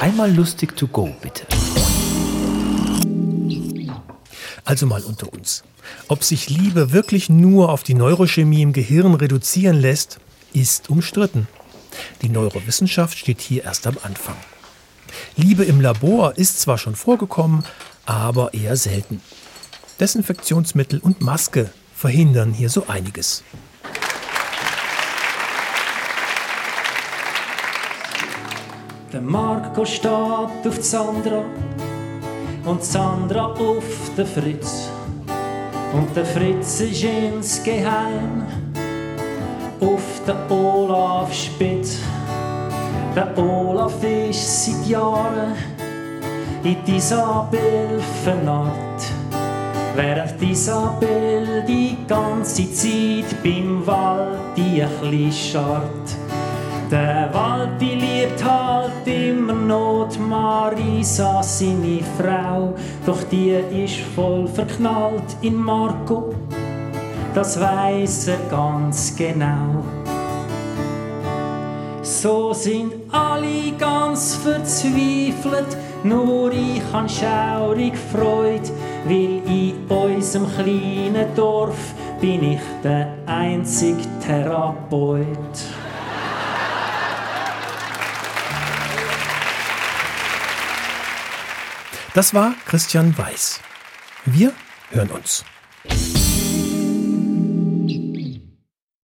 Einmal lustig to go, bitte. Also mal unter uns. Ob sich Liebe wirklich nur auf die Neurochemie im Gehirn reduzieren lässt, ist umstritten. Die Neurowissenschaft steht hier erst am Anfang. Liebe im Labor ist zwar schon vorgekommen, aber eher selten. Desinfektionsmittel und Maske verhindern hier so einiges. Der Marco steht auf Sandra und Sandra auf den Fritz. Und der Fritz ist insgeheim auf den Olaf Spitz. Der Olaf ist seit Jahren in Isabel vernarrt. Während Isabel die ganze Zeit beim Wald die ein scharrt. Der Wald, die liebt halt immer noch Marisa, seine Frau. Doch die ist voll verknallt in Marco, das weiß er ganz genau. So sind alle ganz verzweifelt, nur ich han schaurig Freude, weil in unserem kleinen Dorf bin ich der einzige Therapeut. Das war Christian Weiß. Wir hören uns.